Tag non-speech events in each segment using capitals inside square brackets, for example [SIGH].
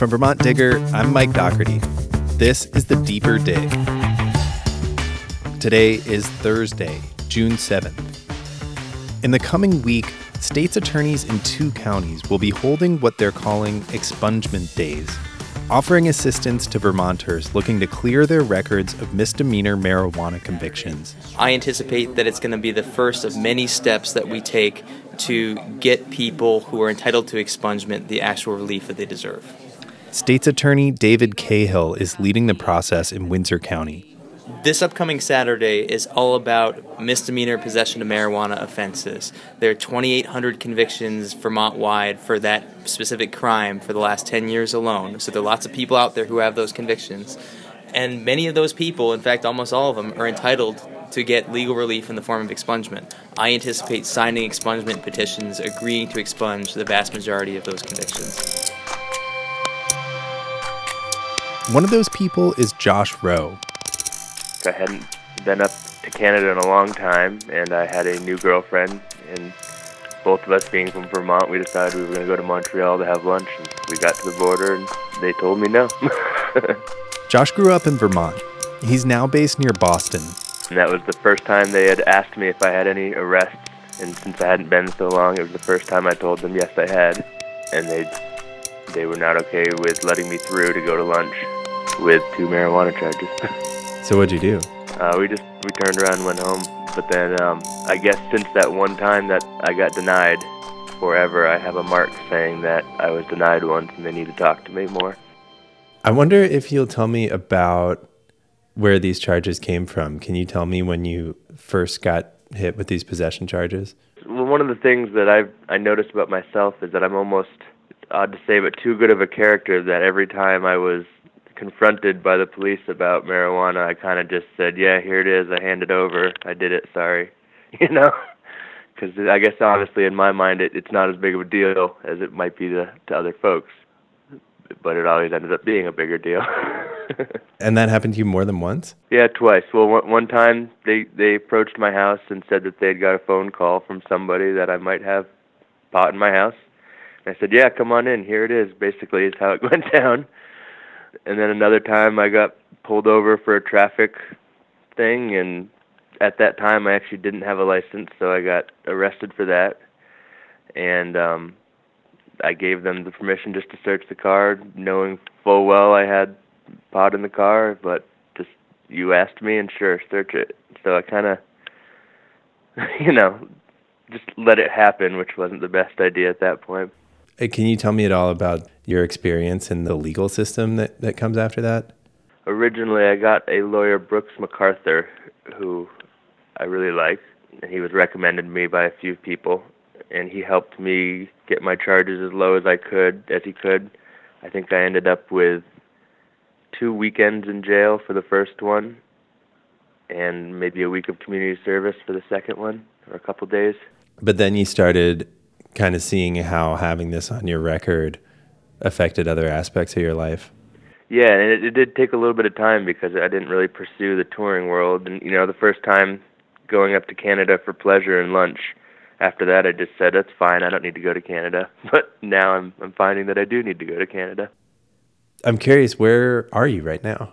From Vermont Digger, I'm Mike Dougherty. This is the Deeper Dig. Today is Thursday, June 7th. In the coming week, states attorneys in two counties will be holding what they're calling expungement days, offering assistance to Vermonters looking to clear their records of misdemeanor marijuana convictions. I anticipate that it's going to be the first of many steps that we take to get people who are entitled to expungement the actual relief that they deserve. State's Attorney David Cahill is leading the process in Windsor County. This upcoming Saturday is all about misdemeanor possession of marijuana offenses. There are 2,800 convictions Vermont wide for that specific crime for the last 10 years alone. So there are lots of people out there who have those convictions. And many of those people, in fact, almost all of them, are entitled to get legal relief in the form of expungement. I anticipate signing expungement petitions agreeing to expunge the vast majority of those convictions. One of those people is Josh Rowe. I hadn't been up to Canada in a long time, and I had a new girlfriend. And both of us being from Vermont, we decided we were going to go to Montreal to have lunch. And we got to the border, and they told me no. [LAUGHS] Josh grew up in Vermont. He's now based near Boston. And that was the first time they had asked me if I had any arrests. And since I hadn't been so long, it was the first time I told them yes, I had. And they they were not okay with letting me through to go to lunch with two marijuana charges. [LAUGHS] So what'd you do? Uh, we just we turned around and went home. But then um, I guess since that one time that I got denied forever, I have a mark saying that I was denied once and they need to talk to me more. I wonder if you'll tell me about where these charges came from. Can you tell me when you first got hit with these possession charges? Well, one of the things that I've I noticed about myself is that I'm almost odd to say, but too good of a character that every time I was confronted by the police about marijuana, I kind of just said, "Yeah, here it is. I hand it over. I did it. Sorry," [LAUGHS] you know, because I guess honestly, in my mind, it, it's not as big of a deal as it might be to to other folks, but it always ended up being a bigger deal. [LAUGHS] and that happened to you more than once? Yeah, twice. Well, one, one time they they approached my house and said that they had got a phone call from somebody that I might have pot in my house. I said, "Yeah, come on in. Here it is." Basically, is how it [LAUGHS] went down and then another time I got pulled over for a traffic thing and at that time I actually didn't have a license so I got arrested for that and um I gave them the permission just to search the car knowing full well I had pot in the car but just you asked me and sure search it so I kind of [LAUGHS] you know just let it happen which wasn't the best idea at that point can you tell me at all about your experience in the legal system that, that comes after that? Originally, I got a lawyer, Brooks MacArthur, who I really like. And he was recommended me by a few people, and he helped me get my charges as low as I could, as he could. I think I ended up with two weekends in jail for the first one, and maybe a week of community service for the second one, or a couple days. But then you started kind of seeing how having this on your record affected other aspects of your life. Yeah, and it, it did take a little bit of time because I didn't really pursue the touring world. And you know, the first time going up to Canada for pleasure and lunch, after that I just said that's fine. I don't need to go to Canada. [LAUGHS] But now I'm I'm finding that I do need to go to Canada. I'm curious, where are you right now?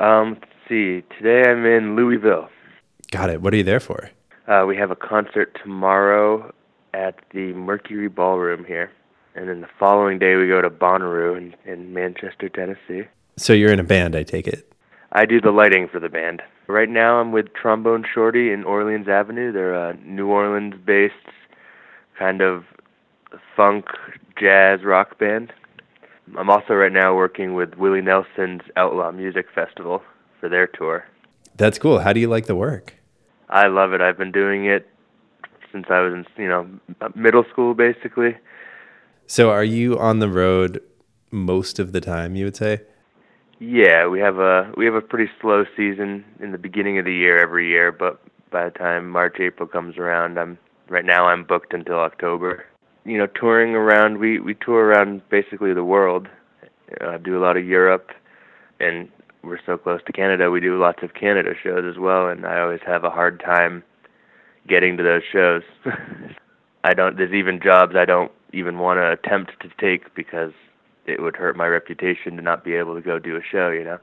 Um, let's see. Today I'm in Louisville. Got it. What are you there for? Uh, we have a concert tomorrow at the Mercury Ballroom here. And then the following day, we go to Bonnaroo in, in Manchester, Tennessee. So you're in a band, I take it? I do the lighting for the band. Right now, I'm with Trombone Shorty in Orleans Avenue. They're a New Orleans based kind of funk, jazz, rock band. I'm also right now working with Willie Nelson's Outlaw Music Festival for their tour. That's cool. How do you like the work? I love it. I've been doing it since I was in you know middle school basically. So are you on the road most of the time? You would say. Yeah, we have a we have a pretty slow season in the beginning of the year every year, but by the time March April comes around, I'm right now I'm booked until October. You know, touring around, we we tour around basically the world. I uh, do a lot of Europe, and we're so close to Canada. We do lots of Canada shows as well, and I always have a hard time getting to those shows. [LAUGHS] I don't. There's even jobs I don't even want to attempt to take because it would hurt my reputation to not be able to go do a show, you know.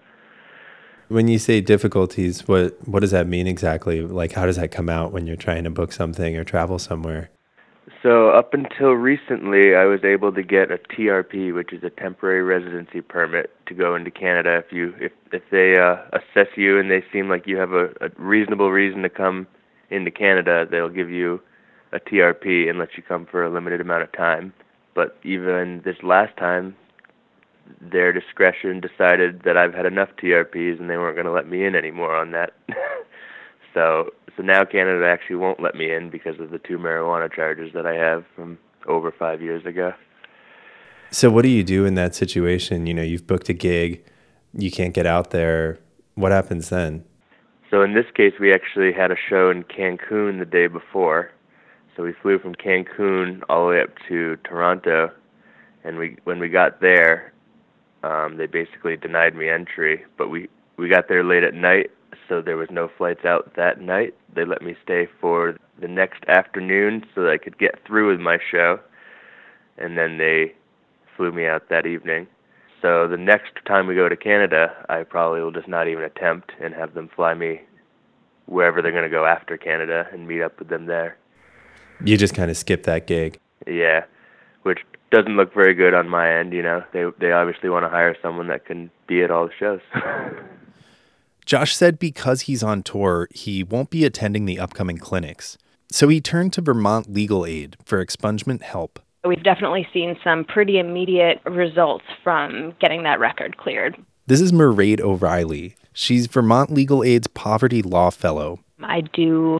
When you say difficulties, what what does that mean exactly? Like how does that come out when you're trying to book something or travel somewhere? So up until recently, I was able to get a TRP, which is a temporary residency permit, to go into Canada. If you if if they uh, assess you and they seem like you have a, a reasonable reason to come into Canada, they'll give you a TRP and let you come for a limited amount of time. But even this last time, their discretion decided that I've had enough TRPs and they weren't going to let me in anymore on that. [LAUGHS] so so now Canada actually won't let me in because of the two marijuana charges that I have from over 5 years ago. So what do you do in that situation? You know, you've booked a gig, you can't get out there. What happens then? So in this case, we actually had a show in Cancun the day before. So we flew from Cancun all the way up to Toronto, and we when we got there, um, they basically denied me entry. But we we got there late at night, so there was no flights out that night. They let me stay for the next afternoon so that I could get through with my show, and then they flew me out that evening. So the next time we go to Canada, I probably will just not even attempt and have them fly me wherever they're going to go after Canada and meet up with them there. You just kind of skip that gig. Yeah, which doesn't look very good on my end. You know, they they obviously want to hire someone that can be at all the shows. [LAUGHS] Josh said because he's on tour, he won't be attending the upcoming clinics. So he turned to Vermont Legal Aid for expungement help. We've definitely seen some pretty immediate results from getting that record cleared. This is Mairead O'Reilly. She's Vermont Legal Aid's Poverty Law Fellow. I do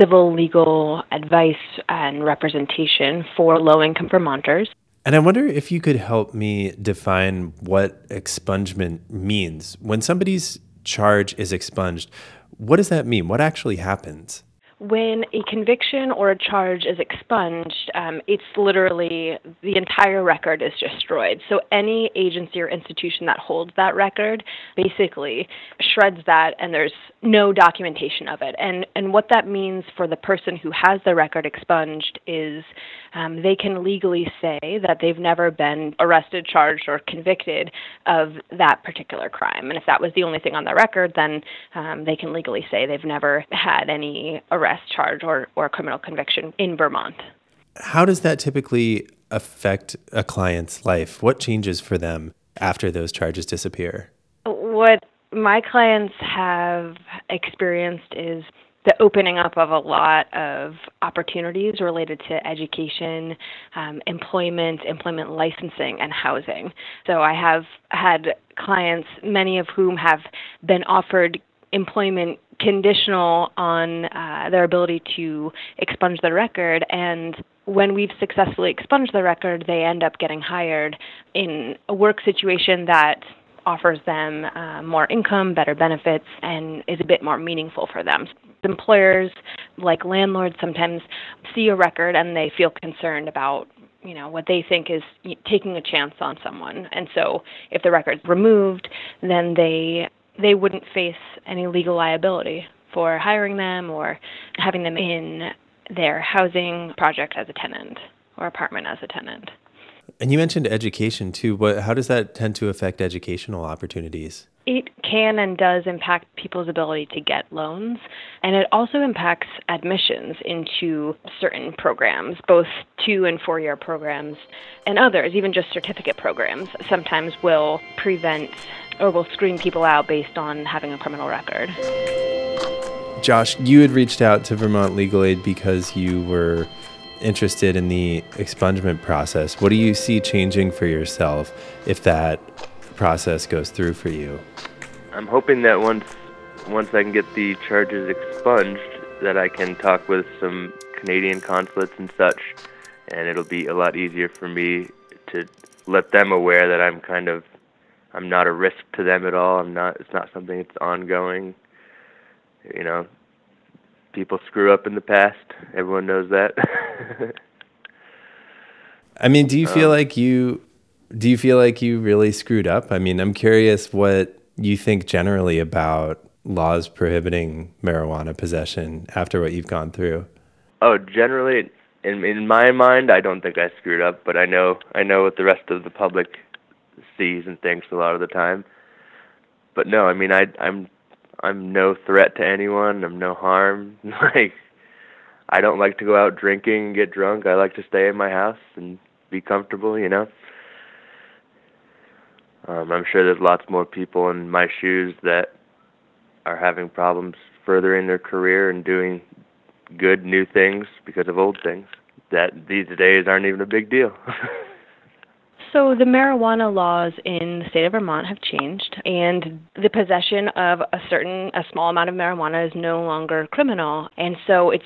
civil legal advice and representation for low income Vermonters. And I wonder if you could help me define what expungement means. When somebody's charge is expunged, what does that mean? What actually happens? When a conviction or a charge is expunged, um, it's literally the entire record is destroyed. So any agency or institution that holds that record basically shreds that, and there's no documentation of it. And and what that means for the person who has the record expunged is um, they can legally say that they've never been arrested, charged, or convicted of that particular crime. And if that was the only thing on the record, then um, they can legally say they've never had any arrest arrest charge or, or criminal conviction in Vermont. How does that typically affect a client's life? What changes for them after those charges disappear? What my clients have experienced is the opening up of a lot of opportunities related to education, um, employment, employment licensing, and housing. So I have had clients, many of whom have been offered employment conditional on uh, their ability to expunge the record and when we've successfully expunged the record they end up getting hired in a work situation that offers them uh, more income, better benefits, and is a bit more meaningful for them. Employers, like landlords, sometimes see a record and they feel concerned about you know what they think is taking a chance on someone and so if the record's removed then they they wouldn't face any legal liability for hiring them or having them in their housing project as a tenant or apartment as a tenant. And you mentioned education too. What, how does that tend to affect educational opportunities? It can and does impact people's ability to get loans, and it also impacts admissions into certain programs, both two and four year programs, and others, even just certificate programs, sometimes will prevent or will screen people out based on having a criminal record. Josh, you had reached out to Vermont Legal Aid because you were interested in the expungement process. What do you see changing for yourself if that process goes through for you? I'm hoping that once once I can get the charges expunged, that I can talk with some Canadian consulates and such, and it'll be a lot easier for me to let them aware that I'm kind of I'm not a risk to them at all. I'm not. It's not something that's ongoing. You know, people screw up in the past. Everyone knows that. [LAUGHS] I mean, do you feel um, like you do you feel like you really screwed up? I mean, I'm curious what you think generally about laws prohibiting marijuana possession after what you've gone through. Oh, generally in in my mind, I don't think I screwed up, but I know I know what the rest of the public sees and thinks a lot of the time. But no, I mean I I'm I'm no threat to anyone. I'm no harm. [LAUGHS] like I don't like to go out drinking and get drunk. I like to stay in my house and be comfortable, you know. Um, I'm sure there's lots more people in my shoes that are having problems furthering their career and doing good new things because of old things that these days aren't even a big deal. [LAUGHS] So the marijuana laws in the state of Vermont have changed, and the possession of a certain, a small amount of marijuana is no longer criminal. And so it's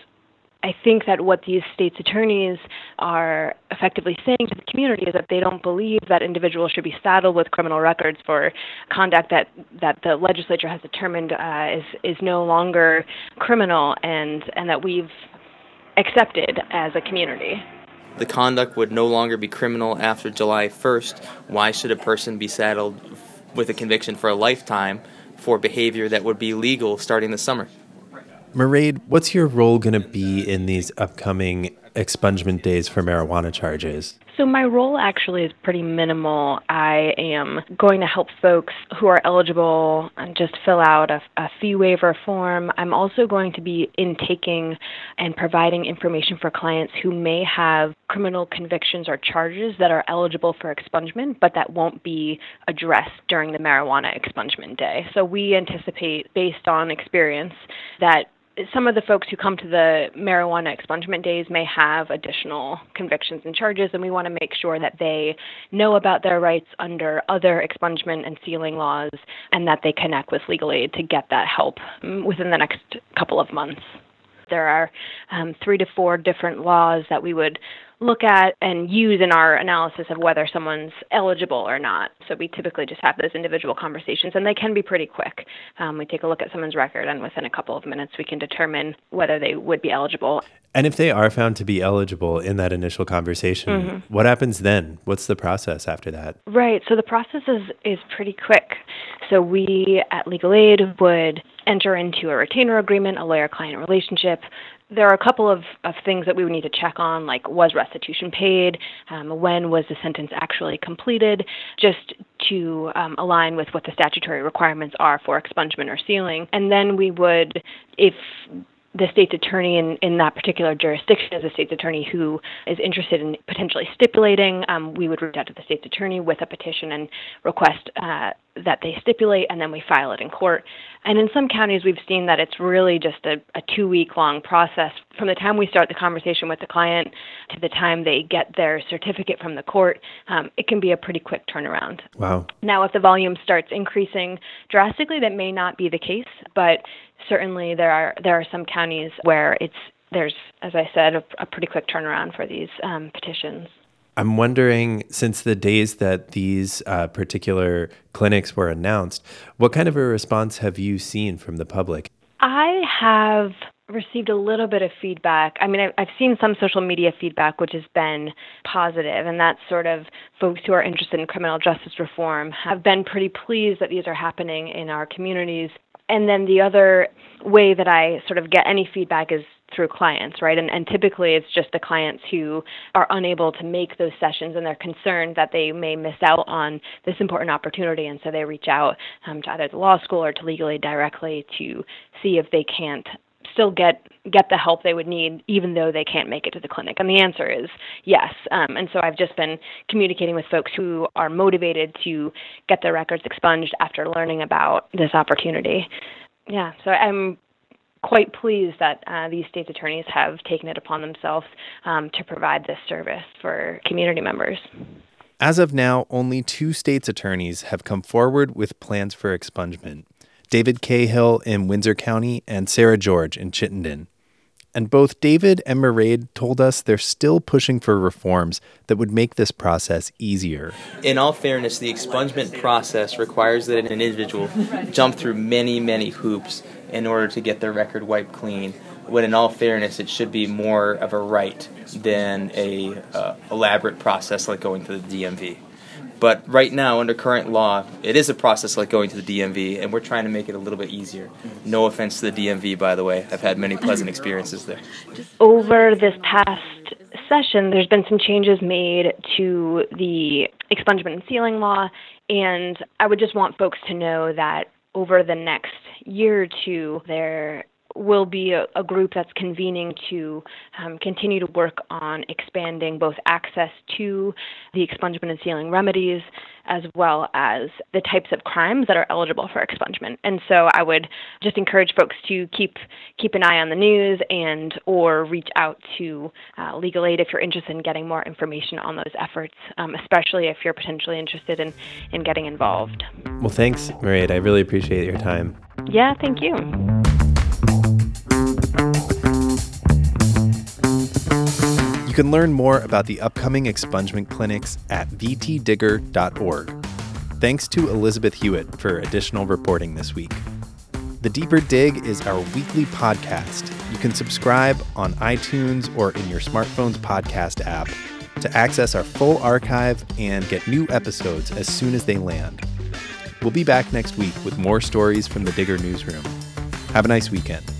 I think that what these states' attorneys are effectively saying to the community is that they don't believe that individuals should be saddled with criminal records for conduct that, that the legislature has determined uh, is is no longer criminal, and and that we've accepted as a community. The conduct would no longer be criminal after July 1st. Why should a person be saddled with a conviction for a lifetime for behavior that would be legal starting this summer? Mairead, what's your role going to be in these upcoming expungement days for marijuana charges? So, my role actually is pretty minimal. I am going to help folks who are eligible and just fill out a, a, fee waiver form. I'm also going to be intaking and providing information for clients who may have criminal convictions or charges that are eligible for expungement, but that won't be addressed during the marijuana expungement day. So, we anticipate, based on experience, that some of the folks who come to the marijuana expungement days may have additional convictions and charges, and we want to make sure that they know about their rights under other expungement and sealing laws and that they connect with legal aid to get that help mm, within the next couple of months. There are um, three to four different laws that we would look at and use in our analysis of whether someone's eligible or not. So we typically just have those individual conversations, and they can be pretty quick. Um, we take a look at someone's record, and within a couple of minutes, we can determine whether they would be eligible. And if they are found to be eligible in that initial conversation, mm-hmm. what happens then? What's the process after that? Right. So the process is, is pretty quick. So we at Legal Aid would enter into a retainer agreement, a lawyer client relationship. There are a couple of, of things that we would need to check on, like was restitution paid, um, when was the sentence actually completed, just to um, align with what the statutory requirements are for expungement or sealing. And then we would, if the state's attorney in, in that particular jurisdiction is a state's attorney who is interested in potentially stipulating, um, we would reach out to the state's attorney with a petition and request uh, that they stipulate, and then we file it in court. And in some counties, we've seen that it's really just a, a two week long process from the time we start the conversation with the client to the time they get their certificate from the court. Um, it can be a pretty quick turnaround. Wow. Now, if the volume starts increasing drastically, that may not be the case, but certainly there are there are some counties where it's there's, as I said, a, a pretty quick turnaround for these um, petitions. I'm wondering, since the days that these uh, particular clinics were announced, what kind of a response have you seen from the public? I have received a little bit of feedback. I mean, I've seen some social media feedback which has been positive, and that's sort of folks who are interested in criminal justice reform have been pretty pleased that these are happening in our communities. And then the other way that I sort of get any feedback is through clients, right? And, and typically it's just the clients who are unable to make those sessions and they're concerned that they may miss out on this important opportunity. And so they reach out um, to either the law school or to Legal Aid directly to see if they can't still get get the help they would need even though they can't make it to the clinic? And the answer is yes. Um, and so i've just been communicating with folks who are motivated to get their records expunged after learning about this opportunity. Yeah so i'm quite pleased that uh, these states attorneys have taken it upon themselves um, to provide this service for community members. As of now, only two states attorneys have come forward with plans for expungement David Cahill in Windsor County and Sarah George in Chittenden. And both David and Mairead told us they're still pushing for reforms that would make this process easier. In all fairness, the expungement process requires that an individual jump through many, many hoops in order to get their record wiped clean. When in all fairness, it should be more of a right than a uh, elaborate process like going to the DMV. But right now, under current law, it is a process like going to the DMV, and we're trying to make it a little bit easier. No offense to the DMV, by the way. I've had many pleasant experiences there. Over this past session, there's been some changes made to the expungement and sealing law. And I would just want folks to know that over the next year or two, there will be a, a, group that's convening to um, continue to work on expanding both access to the expungement and sealing remedies as well as the types of crimes that are eligible for expungement. And so I would just encourage folks to keep keep an eye on the news and or reach out to uh, legal aid if you're interested in getting more information on those efforts, um, especially if you're potentially interested in, in getting involved. Well, thanks, Mairead. I really appreciate your time. Yeah, thank. You can learn more about the upcoming expungement clinics at vtdigger.org. Thanks to Elizabeth Hewitt for additional reporting this week. The Deeper Dig is our weekly podcast. You can subscribe on iTunes or in your smartphone's podcast app to access our full archive and get new episodes as soon as they land. We'll be back next week with more stories from the Digger newsroom. Have a nice weekend.